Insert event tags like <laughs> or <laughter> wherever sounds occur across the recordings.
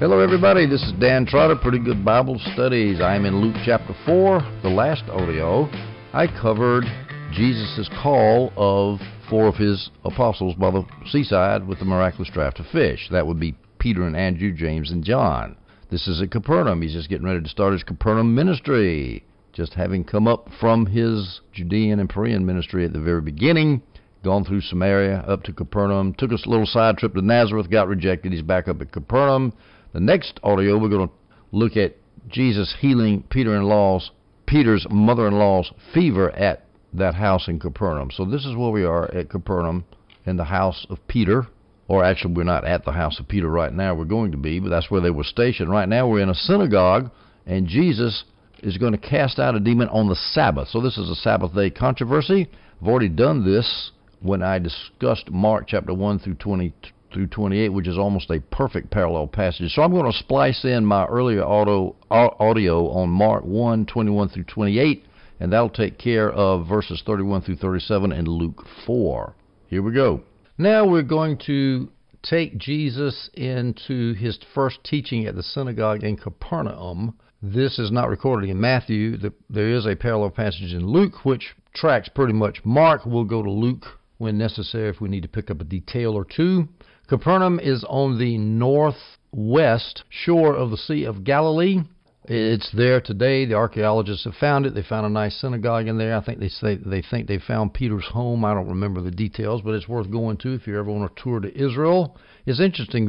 Hello, everybody. This is Dan Trotter, Pretty Good Bible Studies. I am in Luke chapter 4, the last audio. I covered Jesus' call of four of his apostles by the seaside with the miraculous draught of fish. That would be Peter and Andrew, James, and John. This is at Capernaum. He's just getting ready to start his Capernaum ministry. Just having come up from his Judean and Perean ministry at the very beginning, gone through Samaria up to Capernaum, took a little side trip to Nazareth, got rejected. He's back up at Capernaum. The next audio, we're going to look at Jesus healing Peter-in-law's, Peter's mother-in-law's fever at that house in Capernaum. So this is where we are at Capernaum in the house of Peter. Or actually, we're not at the house of Peter right now. We're going to be, but that's where they were stationed. Right now, we're in a synagogue, and Jesus is going to cast out a demon on the Sabbath. So this is a Sabbath day controversy. I've already done this when I discussed Mark chapter 1 through 20 through 28, which is almost a perfect parallel passage. So I'm going to splice in my earlier auto, audio on Mark 1, 21 through 28, and that'll take care of verses 31 through 37 in Luke 4. Here we go. Now we're going to take Jesus into his first teaching at the synagogue in Capernaum. This is not recorded in Matthew. There is a parallel passage in Luke which tracks pretty much Mark. We'll go to Luke when necessary if we need to pick up a detail or two. Capernaum is on the northwest shore of the Sea of Galilee. It's there today. The archaeologists have found it. They found a nice synagogue in there. I think they say they think they found Peter's home. I don't remember the details, but it's worth going to if you're ever on a tour to Israel. It's interesting.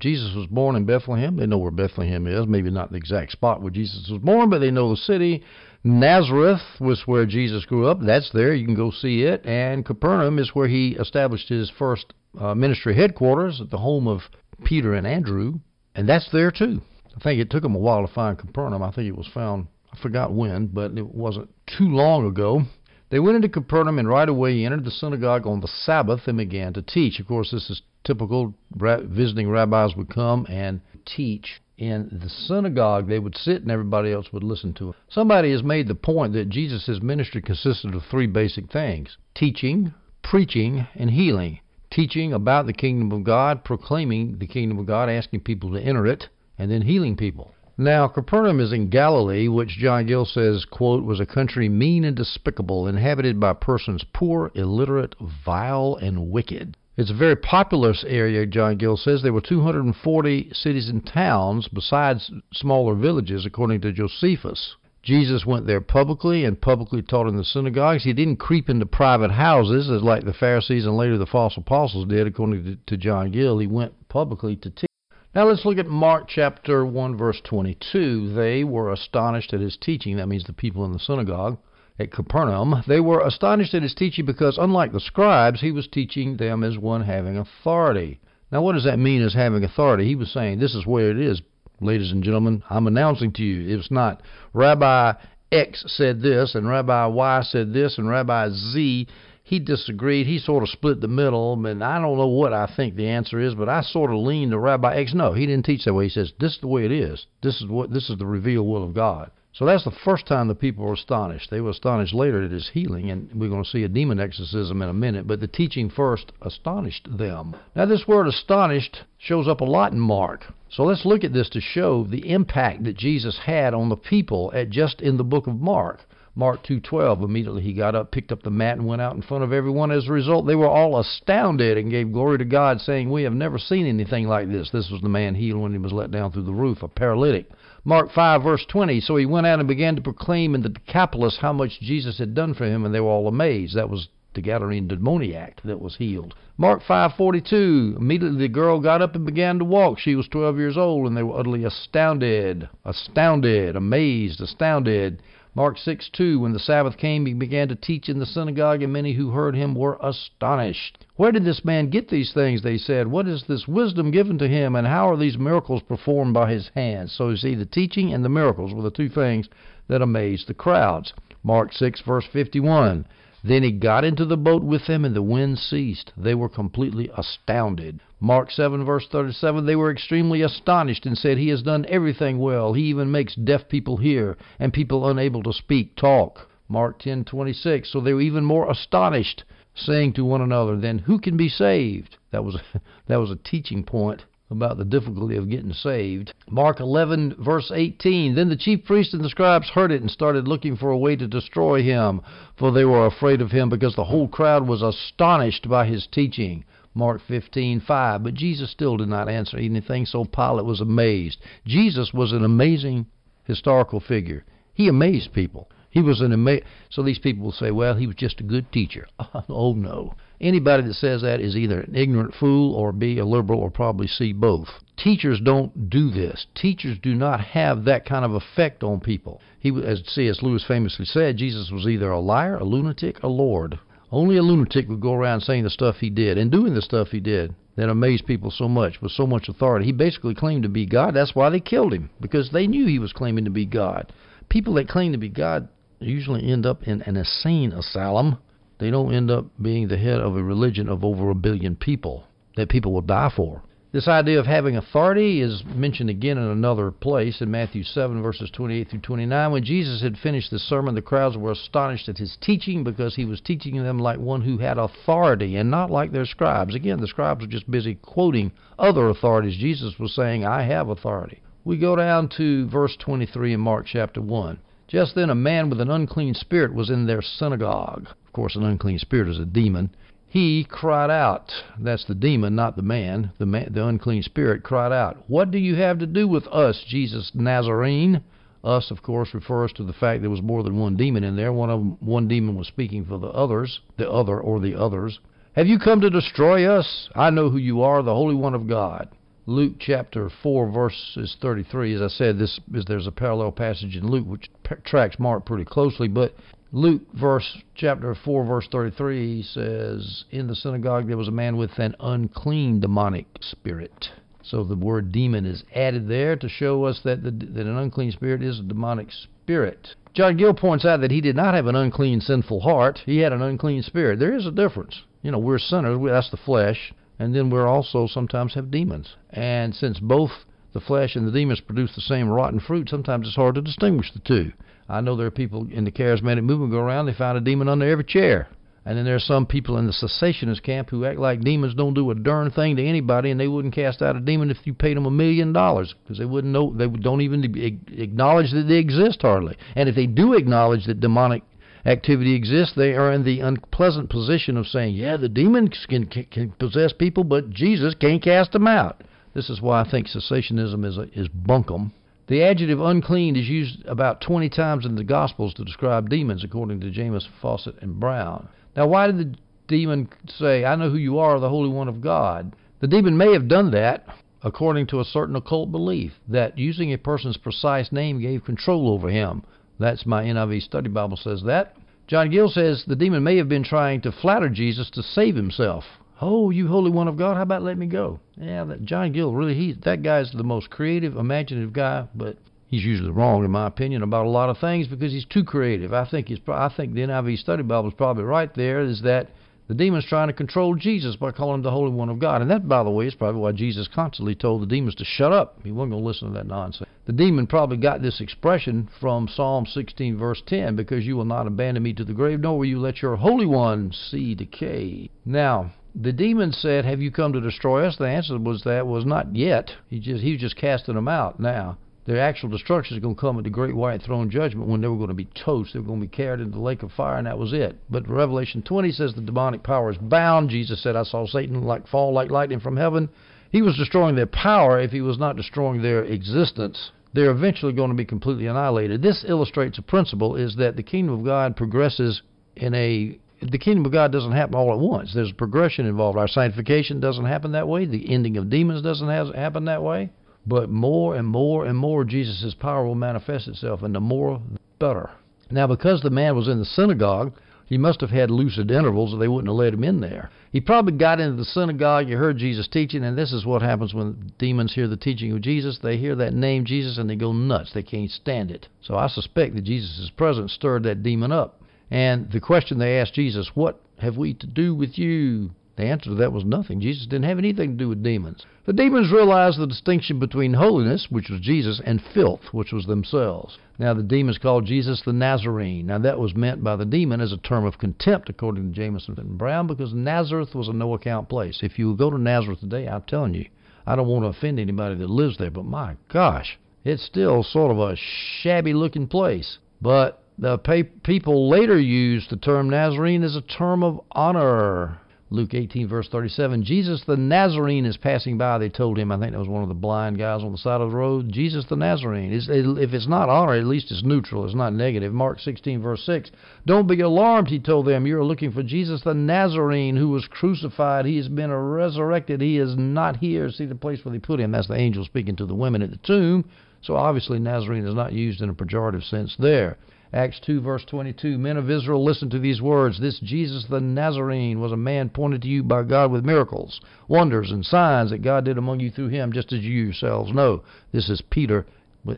Jesus was born in Bethlehem. They know where Bethlehem is. Maybe not the exact spot where Jesus was born, but they know the city. Nazareth was where Jesus grew up. That's there. You can go see it. And Capernaum is where he established his first uh, ministry headquarters at the home of Peter and Andrew. And that's there too. I think it took them a while to find Capernaum. I think it was found, I forgot when, but it wasn't too long ago. They went into Capernaum, and right away he entered the synagogue on the Sabbath and began to teach. Of course, this is typical. Visiting rabbis would come and teach in the synagogue. They would sit, and everybody else would listen to him. Somebody has made the point that Jesus' ministry consisted of three basic things teaching, preaching, and healing. Teaching about the kingdom of God, proclaiming the kingdom of God, asking people to enter it, and then healing people. Now, Capernaum is in Galilee, which John Gill says, quote, was a country mean and despicable, inhabited by persons poor, illiterate, vile, and wicked. It's a very populous area, John Gill says. There were 240 cities and towns, besides smaller villages, according to Josephus. Jesus went there publicly and publicly taught in the synagogues. He didn't creep into private houses as like the Pharisees and later the false apostles did, according to, John Gill. He went publicly to teach. Now let's look at Mark chapter 1 verse 22. They were astonished at his teaching. That means the people in the synagogue at Capernaum. They were astonished at his teaching because unlike the scribes, he was teaching them as one having authority. Now what does that mean as having authority? He was saying, this is where it is, ladies and gentlemen. I'm announcing to you. It's not Rabbi X said this and Rabbi Y said this and Rabbi Z he disagreed. He sort of split the middle, and I don't know what I think the answer is, but I sort of lean to Rabbi X. No, he didn't teach that way. He says this is the way it is. This is what this is the revealed will of God. So that's the first time the people were astonished. They were astonished later at his healing, and we're going to see a demon exorcism in a minute, but the teaching first astonished them. Now, this word astonished shows up a lot in Mark. So let's look at this to show the impact that Jesus had on the people at just in the book of Mark. Mark 2:12 immediately he got up picked up the mat and went out in front of everyone as a result they were all astounded and gave glory to God saying we have never seen anything like this this was the man healed when he was let down through the roof a paralytic Mark 5 verse 20 so he went out and began to proclaim in the Decapolis how much Jesus had done for him and they were all amazed that was the Gadarene demoniac that was healed. Mark 5:42 Immediately the girl got up and began to walk. She was 12 years old and they were utterly astounded, astounded, amazed, astounded. Mark 6 2 When the Sabbath came, he began to teach in the synagogue, and many who heard him were astonished. Where did this man get these things? They said. What is this wisdom given to him, and how are these miracles performed by his hands? So you see, the teaching and the miracles were the two things that amazed the crowds. Mark 6, verse 51. Then he got into the boat with them, and the wind ceased. They were completely astounded. Mark 7, verse 37 They were extremely astonished and said, He has done everything well. He even makes deaf people hear, and people unable to speak talk. Mark 10:26 So they were even more astonished, saying to one another, Then who can be saved? That was <laughs> that was a teaching point about the difficulty of getting saved. Mark 11, verse 18. Then the chief priests and the scribes heard it and started looking for a way to destroy him, for they were afraid of him because the whole crowd was astonished by his teaching. Mark 15:5. But Jesus still did not answer anything, so Pilate was amazed. Jesus was an amazing historical figure. He amazed people. He was an ama- so these people will say, well, he was just a good teacher. <laughs> oh no. Anybody that says that is either an ignorant fool or be a liberal or probably see both. Teachers don't do this. Teachers do not have that kind of effect on people. He, as C.S. Lewis famously said, Jesus was either a liar, a lunatic, a lord. Only a lunatic would go around saying the stuff he did and doing the stuff he did that amazed people so much with so much authority. He basically claimed to be God. That's why they killed him because they knew he was claiming to be God. People that claim to be God usually end up in an insane asylum they don't end up being the head of a religion of over a billion people that people will die for. This idea of having authority is mentioned again in another place in Matthew 7, verses 28 through 29. When Jesus had finished the sermon, the crowds were astonished at his teaching because he was teaching them like one who had authority and not like their scribes. Again, the scribes were just busy quoting other authorities. Jesus was saying, I have authority. We go down to verse 23 in Mark chapter 1. Just then a man with an unclean spirit was in their synagogue Of course, an unclean spirit is a demon. He cried out. That's the demon, not the man. The, man, the unclean spirit cried out, What do you have to do with us, Jesus Nazarene? Us, of course, refers to the fact there was more than one demon in there. One of them, one demon was speaking for the others, the other or the others. Have you come to destroy us? I know who you are, the Holy One of God. Luke chapter 4 verses 33. As I said, this is there's a parallel passage in Luke which tracks Mark pretty closely, but Luke verse chapter 4 verse 33 says, "In the synagogue there was a man with an unclean demonic spirit." So the word demon is added there to show us that the, that an unclean spirit is a demonic spirit. John Gill points out that he did not have an unclean sinful heart. He had an unclean spirit. There is a difference. You know, we're sinners, that's the flesh and then we're also sometimes have demons. And since both the flesh and the demons produce the same rotten fruit, sometimes it's hard to distinguish the two. I know there are people in the charismatic movement go around, they find a demon under every chair. And then there are some people in the cessationist camp who act like demons don't do a darn thing to anybody, and they wouldn't cast out a demon if you paid them a million dollars because they wouldn't know, they don't even acknowledge that they exist hardly. And if they do acknowledge that demonic activity exists, they are in the unpleasant position of saying, yeah, the demons can, can, can possess people, but Jesus can't cast them out. This is why I think cessationism is, a, is bunkum. The adjective unclean is used about 20 times in the Gospels to describe demons, according to Jamieson Fausset, and Brown. Now, why did the demon say, I know who you are, the Holy One of God? The demon may have done that according to a certain occult belief that using a person's precise name gave control over him. That's my NIV study Bible says that. John Gill says the demon may have been trying to flatter Jesus to save himself. Oh, you Holy One of God, how about let me go? Yeah, that John Gill really he that guy's the most creative, imaginative guy, but he's usually wrong in my opinion about a lot of things because he's too creative. I think he's I think the NIV Study Bible is probably right there. Is that the demon's trying to control Jesus by calling him the Holy One of God. And that, by the way, is probably why Jesus constantly told the demons to shut up. He wasn't going to listen to that nonsense. The demon probably got this expression from Psalm 16, verse 10, because you will not abandon me to the grave, nor will you let your Holy One see decay. Now, the demon said, Have you come to destroy us? The answer was that was not yet. He just he was just casting them out now. Their actual destruction is going to come at the great white throne judgment when they were going to be toast. They were going to be carried into the lake of fire, and that was it. But Revelation 20 says the demonic power is bound. Jesus said, I saw Satan like fall like lightning from heaven. He was destroying their power if he was not destroying their existence. They're eventually going to be completely annihilated. This illustrates a principle is that the kingdom of God progresses in a the kingdom of God doesn't happen all at once. There's a progression involved. Our sanctification doesn't happen that way. The ending of demons doesn't happen that way. But more and more and more, Jesus' power will manifest itself, and the more, the better. Now, because the man was in the synagogue, he must have had lucid intervals, or they wouldn't have let him in there. He probably got into the synagogue, you heard Jesus teaching, and this is what happens when demons hear the teaching of Jesus. They hear that name, Jesus, and they go nuts. They can't stand it. So I suspect that Jesus' presence stirred that demon up. And the question they asked Jesus, What have we to do with you? The answer to that was nothing. Jesus didn't have anything to do with demons. The demons realized the distinction between holiness, which was Jesus, and filth, which was themselves. Now, the demons called Jesus the Nazarene. Now, that was meant by the demon as a term of contempt, according to Jamieson and Brown, because Nazareth was a no account place. If you go to Nazareth today, I'm telling you, I don't want to offend anybody that lives there, but my gosh, it's still sort of a shabby looking place. But the people later used the term Nazarene as a term of honor. Luke 18, verse 37. Jesus the Nazarene is passing by. They told him, I think that was one of the blind guys on the side of the road. Jesus the Nazarene. if it's not honor, at least it's neutral. It's not negative. Mark 16, verse 6. Don't be alarmed, he told them. You're looking for Jesus the Nazarene who was crucified. He has been resurrected. He is not here. See the place where they put him. That's the angel speaking to the women at the tomb. So obviously, Nazarene is not used in a pejorative sense there. Acts 2, verse 22 Men of Israel, listen to these words. This Jesus the Nazarene was a man pointed to you by God with miracles, wonders, and signs that God did among you through him, just as you yourselves know. This is Peter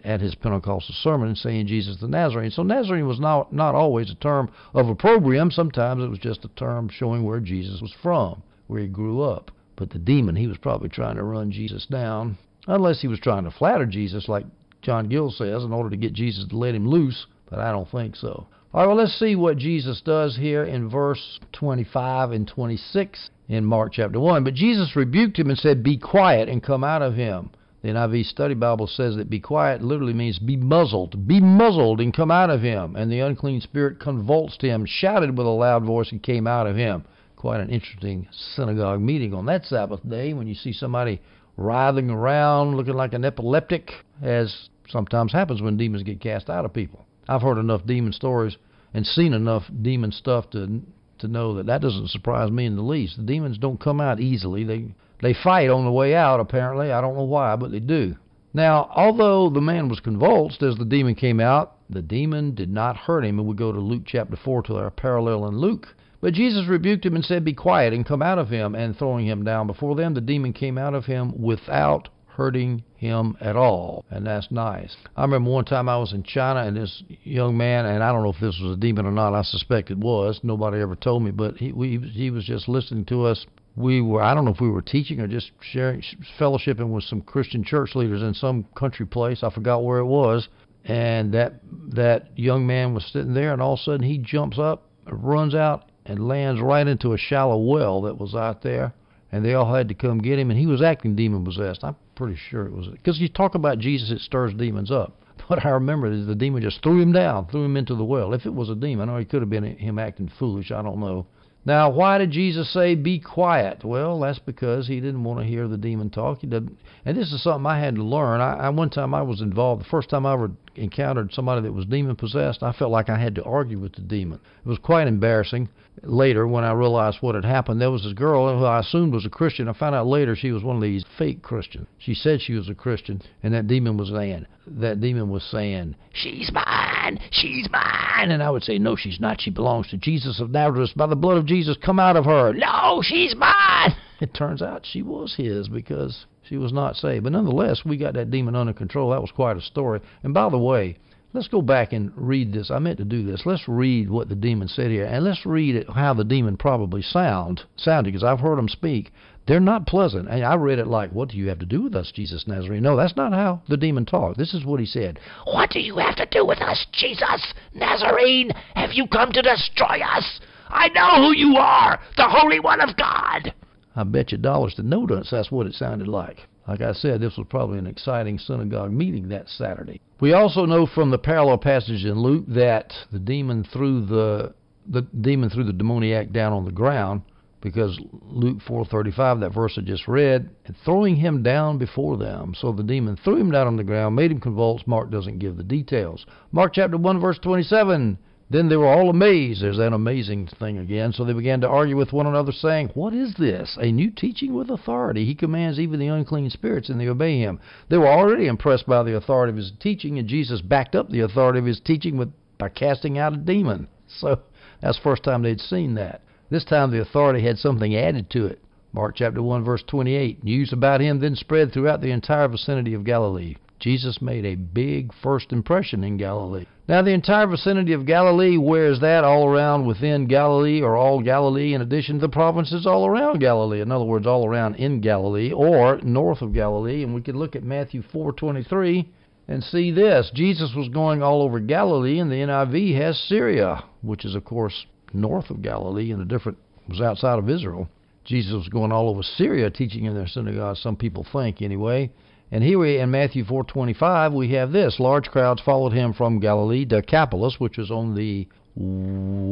at his Pentecostal sermon saying Jesus the Nazarene. So Nazarene was not, not always a term of opprobrium. Sometimes it was just a term showing where Jesus was from, where he grew up. But the demon, he was probably trying to run Jesus down, unless he was trying to flatter Jesus, like John Gill says, in order to get Jesus to let him loose but I don't think so. All right, well, let's see what Jesus does here in verse 25 and 26 in Mark chapter 1. But Jesus rebuked him and said, Be quiet and come out of him. The NIV Study Bible says that be quiet literally means be muzzled. Be muzzled and come out of him. And the unclean spirit convulsed him, shouted with a loud voice, and came out of him. Quite an interesting synagogue meeting on that Sabbath day when you see somebody writhing around looking like an epileptic, as sometimes happens when demons get cast out of people. I've heard enough demon stories and seen enough demon stuff to to know that that doesn't surprise me in the least. The demons don't come out easily. They they fight on the way out. Apparently, I don't know why, but they do. Now, although the man was convulsed as the demon came out, the demon did not hurt him. And we go to Luke chapter 4 to our parallel in Luke. But Jesus rebuked him and said, Be quiet and come out of him. And throwing him down before them, the demon came out of him without hurting him at all. And that's nice. I remember one time I was in China and this young man, and I don't know if this was a demon or not, I suspect it was. Nobody ever told me, but he, we, he was just listening to us. We were, I don't know if we were teaching or just sharing, fellowshipping with some Christian church leaders in some country place. I forgot where it was. And that that young man was sitting there, and all of a sudden he jumps up, runs out, and lands right into a shallow well that was out there and they all had to come get him, and he was acting demon possessed. I'm pretty sure it was because you talk about Jesus, it stirs demons up. <laughs> But I remember is the demon just threw him down, threw him into the well. If it was a demon, or it could have been him acting foolish. I don't know. Now, why did Jesus say, be quiet? Well, that's because he didn't want to hear the demon talk. He didn't, and this is something I had to learn. I, I One time I was involved, the first time I ever encountered somebody that was demon possessed, I felt like I had to argue with the demon. It was quite embarrassing. Later, when I realized what had happened, there was this girl who I assumed was a Christian. I found out later she was one of these fake Christians. She said she was a Christian, and that demon was saying, that demon was saying, She's mine, she's mine. And I would say, No, she's not. She belongs to Jesus of Nazareth. By the blood of Jesus, come out of her. No, she's mine. <laughs> It turns out she was his because she was not saved. But nonetheless, we got that demon under control. That was quite a story. And by the way, let's go back and read this. I meant to do this. Let's read what the demon said here, and let's read it, how the demon probably sound sounded, because I've heard them speak. They're not pleasant. And I read it like, What do you have to do with us, Jesus Nazarene? No, that's not how the demon talked. This is what he said What do you have to do with us, Jesus Nazarene? Have you come to destroy us? I know who you are, the Holy One of God. I bet you dollars to no donuts that's what it sounded like. Like I said, this was probably an exciting synagogue meeting that Saturday. We also know from the parallel passage in Luke that the demon threw the the demon threw the demoniac down on the ground because Luke 4:35, that verse I just read, and throwing him down before them. So the demon threw him down on the ground, made him convulse. Mark doesn't give the details. Mark chapter 1 verse 27. Then they were all amazed. There's that amazing thing again. So they began to argue with one another, saying, What is this? A new teaching with authority. He commands even the unclean spirits, and they obey him. They were already impressed by the authority of his teaching, and Jesus backed up the authority of his teaching with by casting out a demon. So that's the first time they'd seen that. This time the authority had something added to it. Mark chapter 1 verse 28. News about him then spread throughout the entire vicinity of Galilee. Jesus made a big first impression in Galilee. Now, the entire vicinity of Galilee, where is that? All around within Galilee, or all Galilee, in addition to the provinces all around Galilee. In other words, all around in Galilee, or north of Galilee. And we could look at Matthew 4:23 and see this: Jesus was going all over Galilee, and the NIV has Syria, which is, of course, north of Galilee and a different was outside of Israel. Jesus was going all over Syria teaching in their synagogues, some people think anyway. And here we in Matthew 4:25 we have this: large crowds followed him from Galilee, Decapolis, which is on the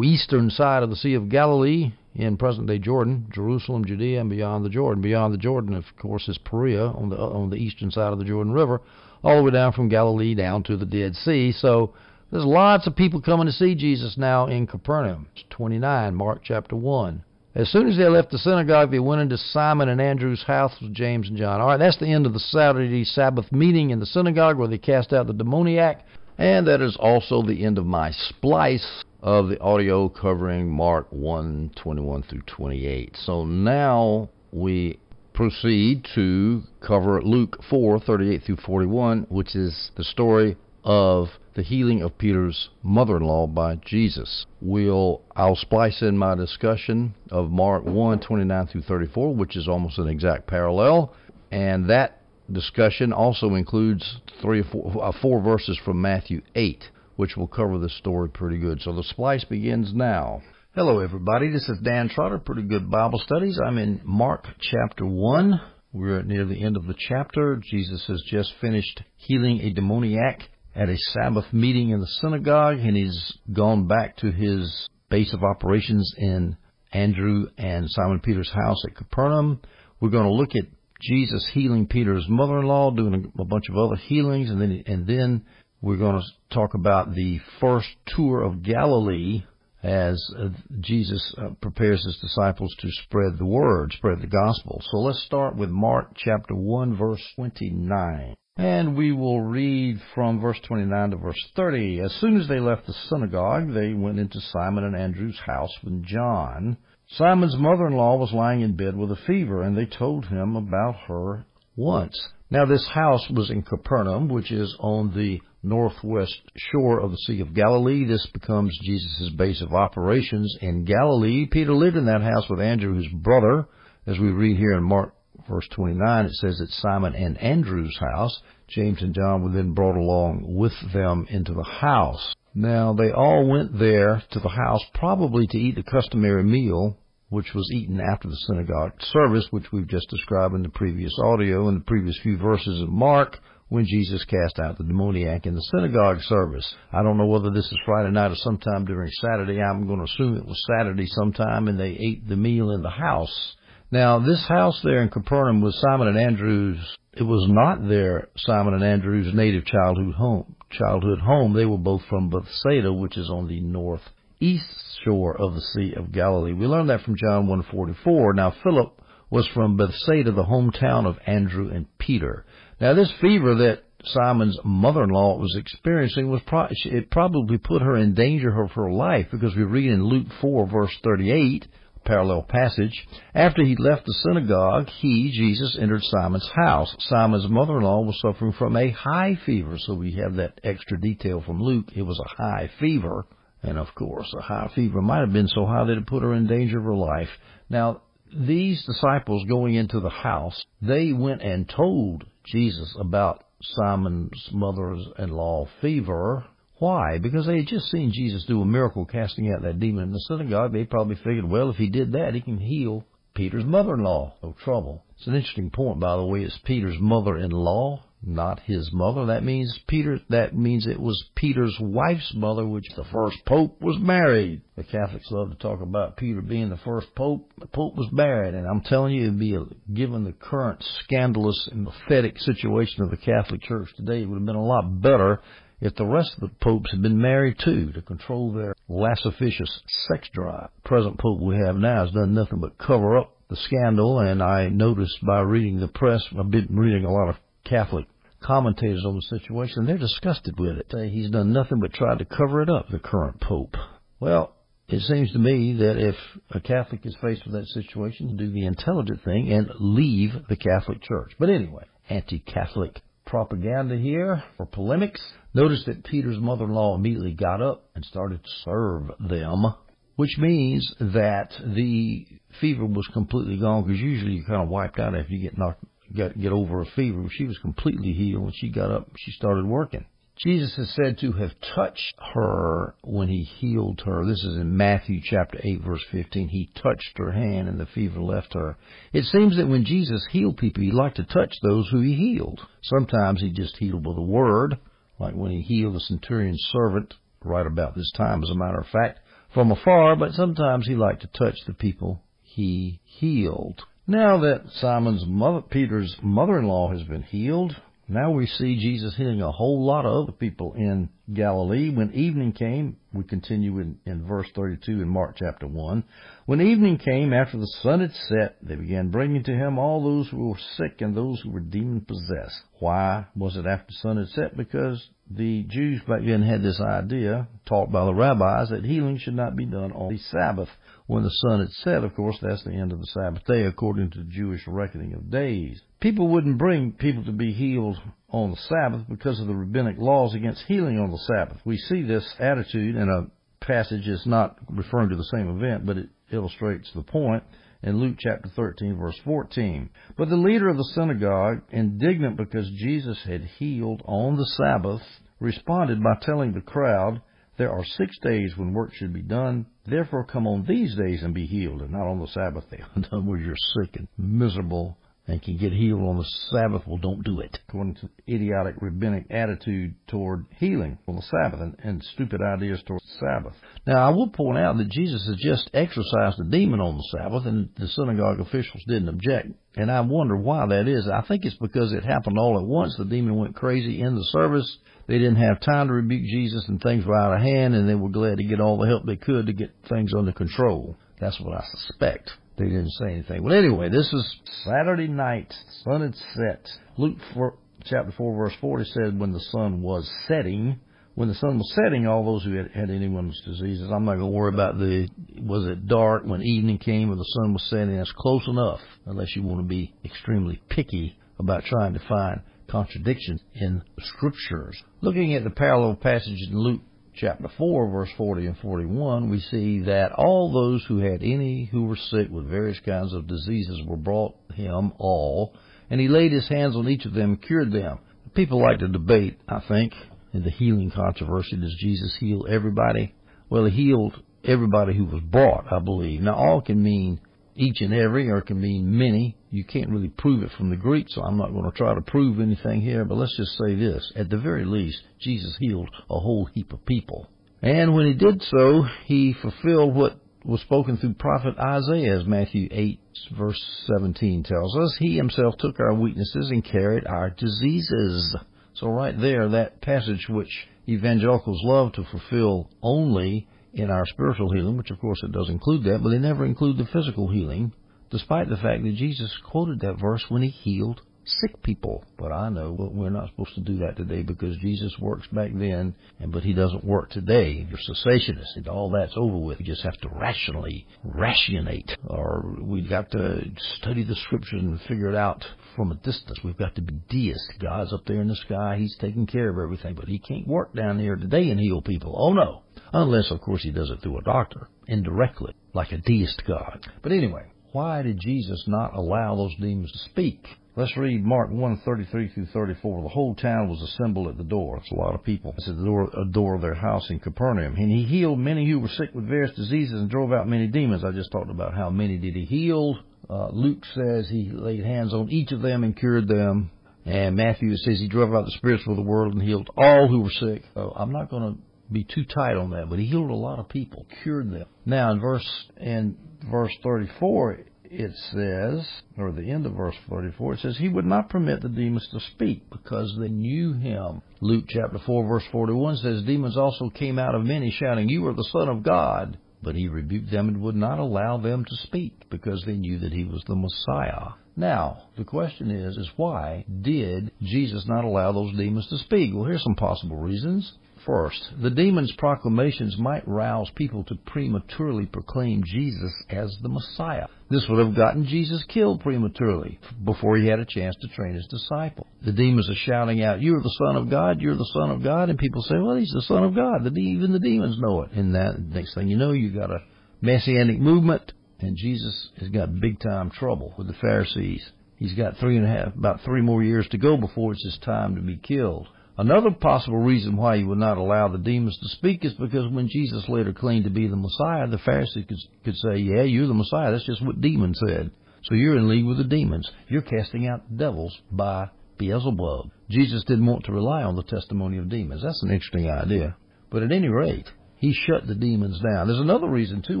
eastern side of the Sea of Galilee in present-day Jordan, Jerusalem, Judea, and beyond the Jordan. Beyond the Jordan, of course, is Perea on the on the eastern side of the Jordan River, all the way down from Galilee down to the Dead Sea. So there's lots of people coming to see Jesus now in Capernaum. It's 29, Mark chapter 1. As soon as they left the synagogue, they went into Simon and Andrew's house with James and John. All right, that's the end of the Saturday Sabbath meeting in the synagogue where they cast out the demoniac. And that is also the end of my splice of the audio covering Mark 1 21 through 28. So now we proceed to cover Luke 4 38 through 41, which is the story of the healing of Peter's mother-in-law by Jesus. We'll I'll splice in my discussion of Mark 1 29 through 34, which is almost an exact parallel, and that discussion also includes three or four, uh, four verses from Matthew 8, which will cover the story pretty good. So the splice begins now. Hello, everybody. This is Dan Trotter, Pretty Good Bible Studies. I'm in Mark chapter 1. We're near the end of the chapter. Jesus has just finished healing a demoniac at a Sabbath meeting in the synagogue, and he's gone back to his base of operations in Andrew and Simon Peter's house at Capernaum. We're going to look at Jesus healing Peter's mother-in-law, doing a, bunch of other healings, and then and then we're going to talk about the first tour of Galilee as uh, Jesus uh, prepares his disciples to spread the word, spread the gospel. So let's start with Mark chapter 1 verse 29. And we will read from verse 29 to verse 30. As soon as they left the synagogue, they went into Simon and Andrew's house with John. Simon's mother-in-law was lying in bed with a fever, and they told him about her once. Now this house was in Capernaum, which is on the northwest shore of the Sea of Galilee. This becomes Jesus' base of operations in Galilee. Peter lived in that house with Andrew, his brother, as we read here in Mark verse 29, it says it's Simon and Andrew's house. James and John were then brought along with them into the house. Now, they all went there to the house probably to eat the customary meal, which was eaten after the synagogue service, which we've just described in the previous audio and the previous few verses of Mark when Jesus cast out the demoniac in the synagogue service. I don't know whether this is Friday night or sometime during Saturday. I'm going to assume it was Saturday sometime and they ate the meal in the house. Now, this house there in Capernaum was Simon and Andrew's. It was not their Simon and Andrew's native childhood home. Childhood home. They were both from Bethsaida, which is on the northeast shore of the Sea of Galilee. We learned that from John 1:44. Now, Philip was from Bethsaida, the hometown of Andrew and Peter. Now, this fever that Simon's mother-in-law was experiencing was pro- it probably put her in danger of her life because we read in Luke 4 verse 38 parallel passage. After he left the synagogue, he, Jesus, entered Simon's house. Simon's mother-in-law was suffering from a high fever, so we have that extra detail from Luke. It was a high fever. And of course, a high fever might have been so high that it put her in danger of her life. Now, these disciples going into the house, they went and told Jesus about Simon's mother-in-law fever, why? Because they had just seen Jesus do a miracle casting out that demon in the synagogue. They probably figured, well, if he did that, he can heal Peter's mother-in-law. No trouble. It's an interesting point, by the way. It's Peter's mother-in-law, not his mother. That means Peter. That means it was Peter's wife's mother, which the first pope was married. The Catholics love to talk about Peter being the first pope. The pope was married, and I'm telling you, it'd be a, given the current scandalous and pathetic situation of the Catholic Church today, it would have been a lot better if the rest of the popes had been married too to control their lascivious sex drive. The present pope we have now has done nothing but cover up the scandal, and I noticed by reading the press, I've been reading a lot of Catholic commentators on the situation, they're disgusted with it. He's done nothing but try to cover it up, the current pope. Well, it seems to me that if a Catholic is faced with that situation, do the intelligent thing and leave the Catholic Church. But anyway, anti-Catholic propaganda here for polemics. Notice that Peter's mother-in-law immediately got up and started to serve them, which means that the fever was completely gone because usually you're kind of wiped out after you get knocked, get, get over a fever. She was completely healed when she got up. She started working. Jesus is said to have touched her when he healed her. This is in Matthew chapter 8 verse 15. He touched her hand and the fever left her. It seems that when Jesus healed people, he liked to touch those who he healed. Sometimes he just healed with a word, like when he healed the centurion's servant right about this time, as a matter of fact, from afar, but sometimes he liked to touch the people he healed. Now that Simon's mother, Peter's mother-in-law has been healed, now we see Jesus healing a whole lot of other people in Galilee. When evening came, we continue in, in verse 32 in Mark chapter 1. When evening came, after the sun had set, they began bringing to him all those who were sick and those who were demon possessed. Why was it after sun had set? Because the Jews back then had this idea, taught by the rabbis, that healing should not be done on the Sabbath. When the sun had set, of course, that's the end of the Sabbath day according to the Jewish reckoning of days. People wouldn't bring people to be healed on the Sabbath because of the rabbinic laws against healing on the Sabbath. We see this attitude in a passage that's not referring to the same event, but it illustrates the point in Luke chapter 13 verse 14. But the leader of the synagogue, indignant because Jesus had healed on the Sabbath, responded by telling the crowd, there are six days when work should be done. Therefore come on these days and be healed, and not on the Sabbath day. Words, you're sick and miserable and can get healed on the Sabbath, well, don't do it. According to idiotic rabbinic attitude toward healing on the Sabbath and, and stupid ideas toward the Sabbath. Now, I will point out that Jesus has just exorcised a demon on the Sabbath, and the synagogue officials didn't object. And I wonder why that is. I think it's because it happened all at once. The demon went crazy in the service. They didn't have time to rebuke Jesus, and things were out of hand, and they were glad to get all the help they could to get things under control. That's what I suspect. They didn't say anything. Well, anyway, this is Saturday night. Sun had set. Luke 4, chapter 4, verse 40 said, when the sun was setting, when the sun was setting, all those who had, had anyone's diseases, I'm not going to worry about the, was it dark when evening came or the sun was setting? That's close enough, unless you want to be extremely picky about trying to find contradictions in scriptures. Looking at the parallel passage in Luke chapter 4, verse 40 and 41, we see that all those who had any who were sick with various kinds of diseases were brought him all, and he laid his hands on each of them and cured them. People like to debate, I think, in the healing controversy. Does Jesus heal everybody? Well, he healed everybody who was brought, I believe. Now, all can mean each and every, or it can mean many. You can't really prove it from the Greek, so I'm not going to try to prove anything here, but let's just say this. At the very least, Jesus healed a whole heap of people. And when he did so, he fulfilled what was spoken through prophet Isaiah, as Matthew 8 verse 17 tells us. He himself took our weaknesses and carried our diseases. So right there, that passage which evangelicals love to fulfill only in our spiritual healing, which of course it does include that, but they never include the physical healing, despite the fact that Jesus quoted that verse when he healed sick people. But I know we're not supposed to do that today because Jesus works back then, and but he doesn't work today. You're cessationist, and all that's over with. We just have to rationally rationate, or we've got to study the scriptures and figure it out from a distance. We've got to be deist. God's up there in the sky; He's taking care of everything, but He can't work down here today and heal people. Oh no, unless of course He does it through a doctor indirectly, like a deist God. But anyway. Why did Jesus not allow those demons to speak? Let's read Mark 1:33 through 34. The whole town was assembled at the door. It's a lot of people. It's at the door, a door of their house in Capernaum. And he healed many who were sick with various diseases and drove out many demons. I just talked about how many did he heal. Uh, Luke says he laid hands on each of them and cured them. And Matthew says he drove out the spirits of the world and healed all who were sick. So I'm not going to be too tight on that, but he healed a lot of people, cured them. Now in verse in verse 34, it says, or the end of verse 44, it says, He would not permit the demons to speak because they knew him. Luke chapter 4 verse 41 says, Demons also came out of many shouting, You are the Son of God. But he rebuked them and would not allow them to speak because they knew that he was the Messiah. Now, the question is, is why did Jesus not allow those demons to speak? Well, here's some possible reasons. First, the demon's proclamations might rouse people to prematurely proclaim Jesus as the Messiah. This would have gotten Jesus killed prematurely before he had a chance to train his disciple. The demons are shouting out, You're the Son of God, you're the Son of God, and people say, Well, he's the Son of God. The, even the demons know it. And that next thing you know, you've got a messianic movement, and Jesus has got big time trouble with the Pharisees. He's got three and a half, about three more years to go before it's his time to be killed. Another possible reason why he would not allow the demons to speak is because when Jesus later claimed to be the Messiah, the Pharisees could, could say, yeah, you're the Messiah. That's just what demons said. So you're in league with the demons. You're casting out devils by Beelzebub. Jesus didn't want to rely on the testimony of demons. That's an interesting idea. But at any rate, he shut the demons down. There's another reason too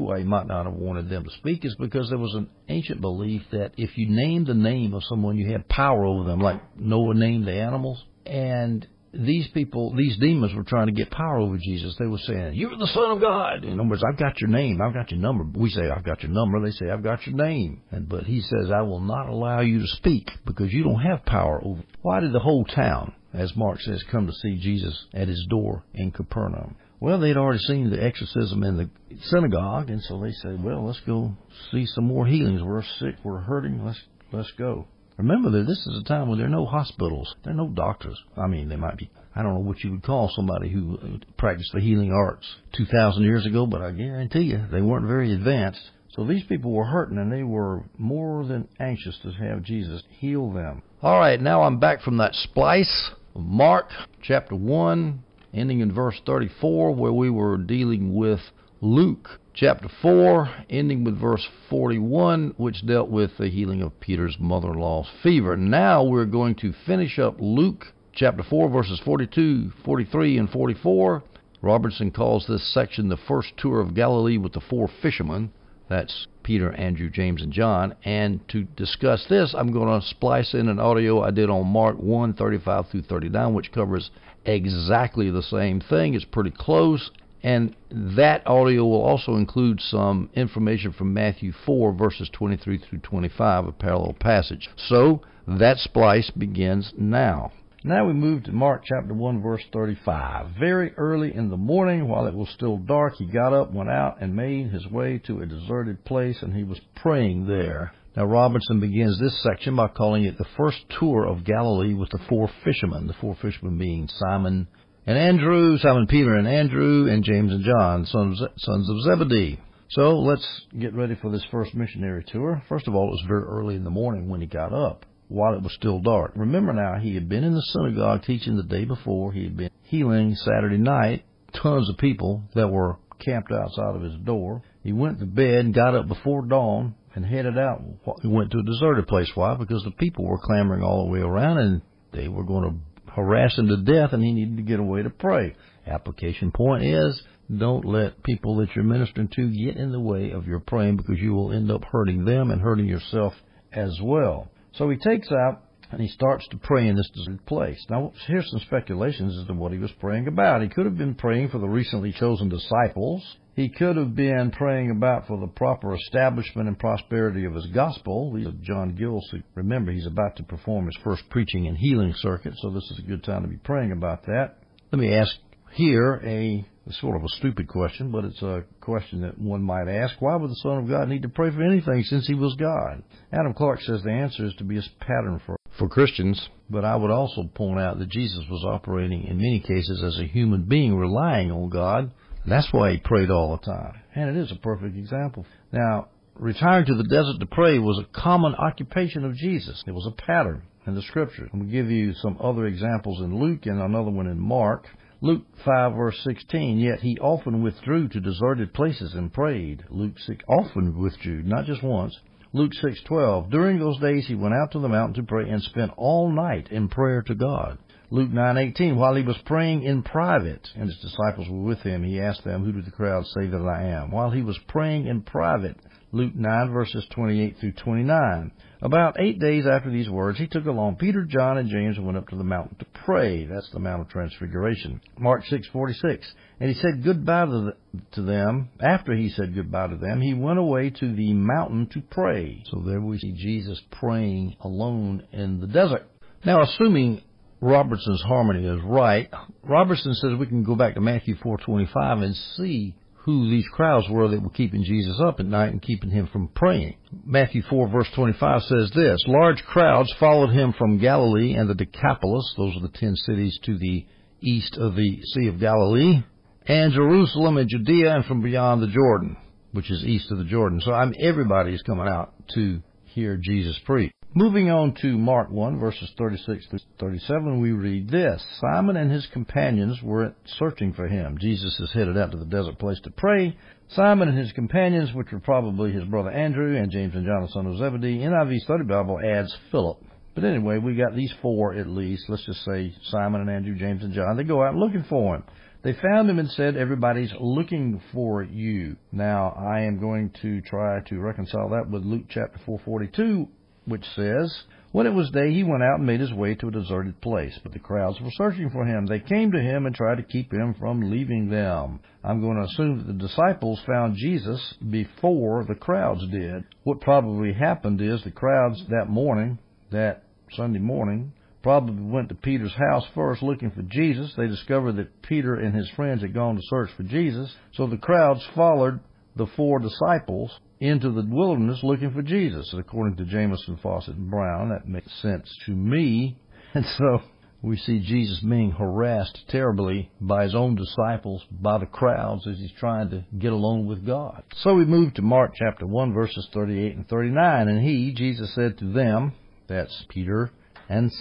why he might not have wanted them to speak is because there was an ancient belief that if you named the name of someone, you had power over them, like Noah named the animals. And these people, these demons were trying to get power over Jesus. They were saying, "You're the Son of God." In other words, I've got your name, I've got your number. We say, "I've got your number." They say, "I've got your name." And but he says, "I will not allow you to speak because you don't have power over." Why did the whole town, as Mark says, come to see Jesus at his door in Capernaum? Well, they'd already seen the exorcism in the synagogue, and so they said, "Well, let's go see some more healings. We're sick, we're hurting. Let's let's go." Remember that this is a time when there are no hospitals, there are no doctors. I mean, they might be, I don't know what you would call somebody who uh, practiced the healing arts 2,000 years ago, but I guarantee you they weren't very advanced. So these people were hurting and they were more than anxious to have Jesus heal them. All right, now I'm back from that splice of Mark chapter 1, ending in verse 34, where we were dealing with Luke chapter 4, ending with verse 41, which dealt with the healing of Peter's mother in law's fever. Now we're going to finish up Luke chapter 4, verses 42, 43, and 44. Robertson calls this section the first tour of Galilee with the four fishermen. That's Peter, Andrew, James, and John. And to discuss this, I'm going to splice in an audio I did on Mark 1, 35 through 39, which covers exactly the same thing. It's pretty close, and that audio will also include some information from Matthew 4, verses 23 through 25, a parallel passage. So that splice begins now. Now we move to Mark chapter 1, verse 35. Very early in the morning, while it was still dark, he got up, went out, and made his way to a deserted place, and he was praying there. Now, Robertson begins this section by calling it the first tour of Galilee with the four fishermen, the four fishermen being Simon, and Andrew, Simon Peter and Andrew, and James and John, sons, sons of Zebedee. So let's get ready for this first missionary tour. First of all, it was very early in the morning when he got up, while it was still dark. Remember now, he had been in the synagogue teaching the day before. He had been healing Saturday night, tons of people that were camped outside of his door. He went to bed and got up before dawn and headed out. He went to a deserted place. Why? Because the people were clamoring all the way around and they were going to harass him to death and he needed to get away to pray. Application point is don't let people that you're ministering to get in the way of your praying because you will end up hurting them and hurting yourself as well. So he takes out and he starts to pray in this deserted place. Now, here's some speculations as to what he was praying about. He could have been praying for the recently chosen disciples. He could have been praying about for the proper establishment and prosperity of his gospel. John Gill, remember, he's about to perform his first preaching and healing circuit, so this is a good time to be praying about that. Let me ask here a sort of a stupid question, but it's a question that one might ask. Why would the Son of God need to pray for anything since he was God? Adam Clarke says the answer is to be a pattern for, for Christians, but I would also point out that Jesus was operating in many cases as a human being relying on God. That's why he prayed all the time. And it is a perfect example. Now, retiring to the desert to pray was a common occupation of Jesus. It was a pattern in the scriptures. I'm going to give you some other examples in Luke and another one in Mark. Luke 5 verse 16, yet he often withdrew to deserted places and prayed. Luke 6 often withdrew, not just once. Luke 6:12 During those days he went out to the mountain to pray and spent all night in prayer to God. Luke 9:18 While he was praying in private and his disciples were with him he asked them who do the crowd say that I am while he was praying in private Luke 9 verses 28 through 29 about eight days after these words, he took along Peter, John, and James and went up to the mountain to pray. That's the Mount of Transfiguration. Mark 6:46. And he said goodbye to, the, to them. After he said goodbye to them, he went away to the mountain to pray. So there we see Jesus praying alone in the desert. Now, assuming Robertson's harmony is right, Robertson says we can go back to Matthew 4:25 and see who these crowds were that were keeping Jesus up at night and keeping him from praying. Matthew 4 verse 25 says this, Large crowds followed him from Galilee and the Decapolis, those are the ten cities to the east of the Sea of Galilee, and Jerusalem and Judea and from beyond the Jordan, which is east of the Jordan. So I'm, everybody is coming out to hear Jesus preach. Moving on to Mark 1, verses 36 to 37, we read this Simon and his companions were searching for him. Jesus is headed out to the desert place to pray. Simon and his companions, which were probably his brother Andrew and James and John, the son of Zebedee, NIV Study Bible adds Philip. But anyway, we got these four at least. Let's just say Simon and Andrew, James and John. They go out looking for him. They found him and said, Everybody's looking for you. Now, I am going to try to reconcile that with Luke chapter 442, which says, When it was day, he went out and made his way to a deserted place, but the crowds were searching for him. They came to him and tried to keep him from leaving them. I'm going to assume that the disciples found Jesus before the crowds did. What probably happened is the crowds that morning, that Sunday morning, probably went to Peter's house first looking for Jesus. They discovered that Peter and his friends had gone to search for Jesus. So the crowds followed the four disciples into the wilderness looking for Jesus. And according to Jamieson and Brown, that makes sense to me. <laughs> And so we see Jesus being harassed terribly by his own disciples, by the crowds as he's trying to get alone with God. So we move to Mark chapter 1 verses 38 and 39. And he, Jesus said to them, that's Peter and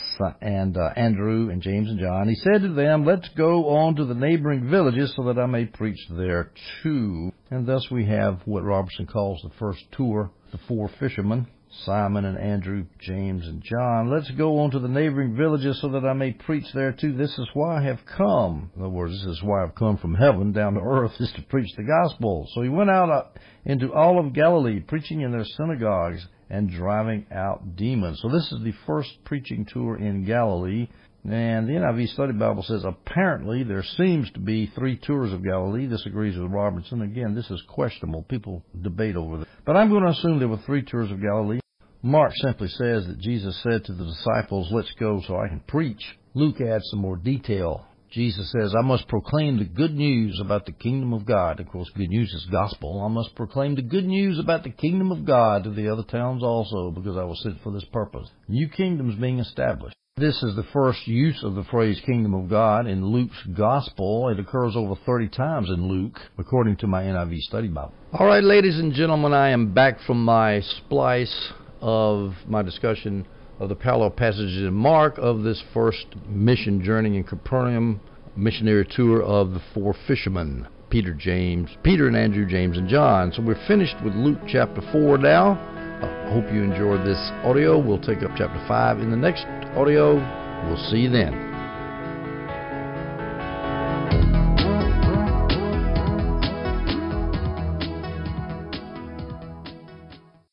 and uh, Andrew and James and John. He said to them, "Let's go on to the neighboring villages so that I may preach there too." And thus we have what Robertson calls the first tour, the four fishermen. Simon and Andrew, James and John. Let's go on to the neighboring villages so that I may preach there too. This is why I have come. In other words, this is why I've come from heaven down to earth is to preach the gospel. So he went out uh, into all of Galilee, preaching in their synagogues and driving out demons. So this is the first preaching tour in Galilee. And the NIV Study Bible says apparently there seems to be three tours of Galilee. This agrees with Robertson. Again, this is questionable. People debate over this. But I'm going to assume there were three tours of Galilee. Mark simply says that Jesus said to the disciples, let's go so I can preach. Luke adds some more detail. Jesus says, I must proclaim the good news about the kingdom of God. Of course, good news is gospel. I must proclaim the good news about the kingdom of God to the other towns also, because I was sent for this purpose. New kingdoms being established. This is the first use of the phrase kingdom of God in Luke's gospel. It occurs over 30 times in Luke, according to my NIV study Bible. All right, ladies and gentlemen, I am back from my splice of my discussion of the parallel passages in Mark of this first mission journey in Capernaum, missionary tour of the four fishermen, Peter, James, Peter and Andrew, James and John. So we're finished with Luke chapter 4 now. I hope you enjoyed this audio. We'll take up chapter 5 in the next audio. We'll see you then.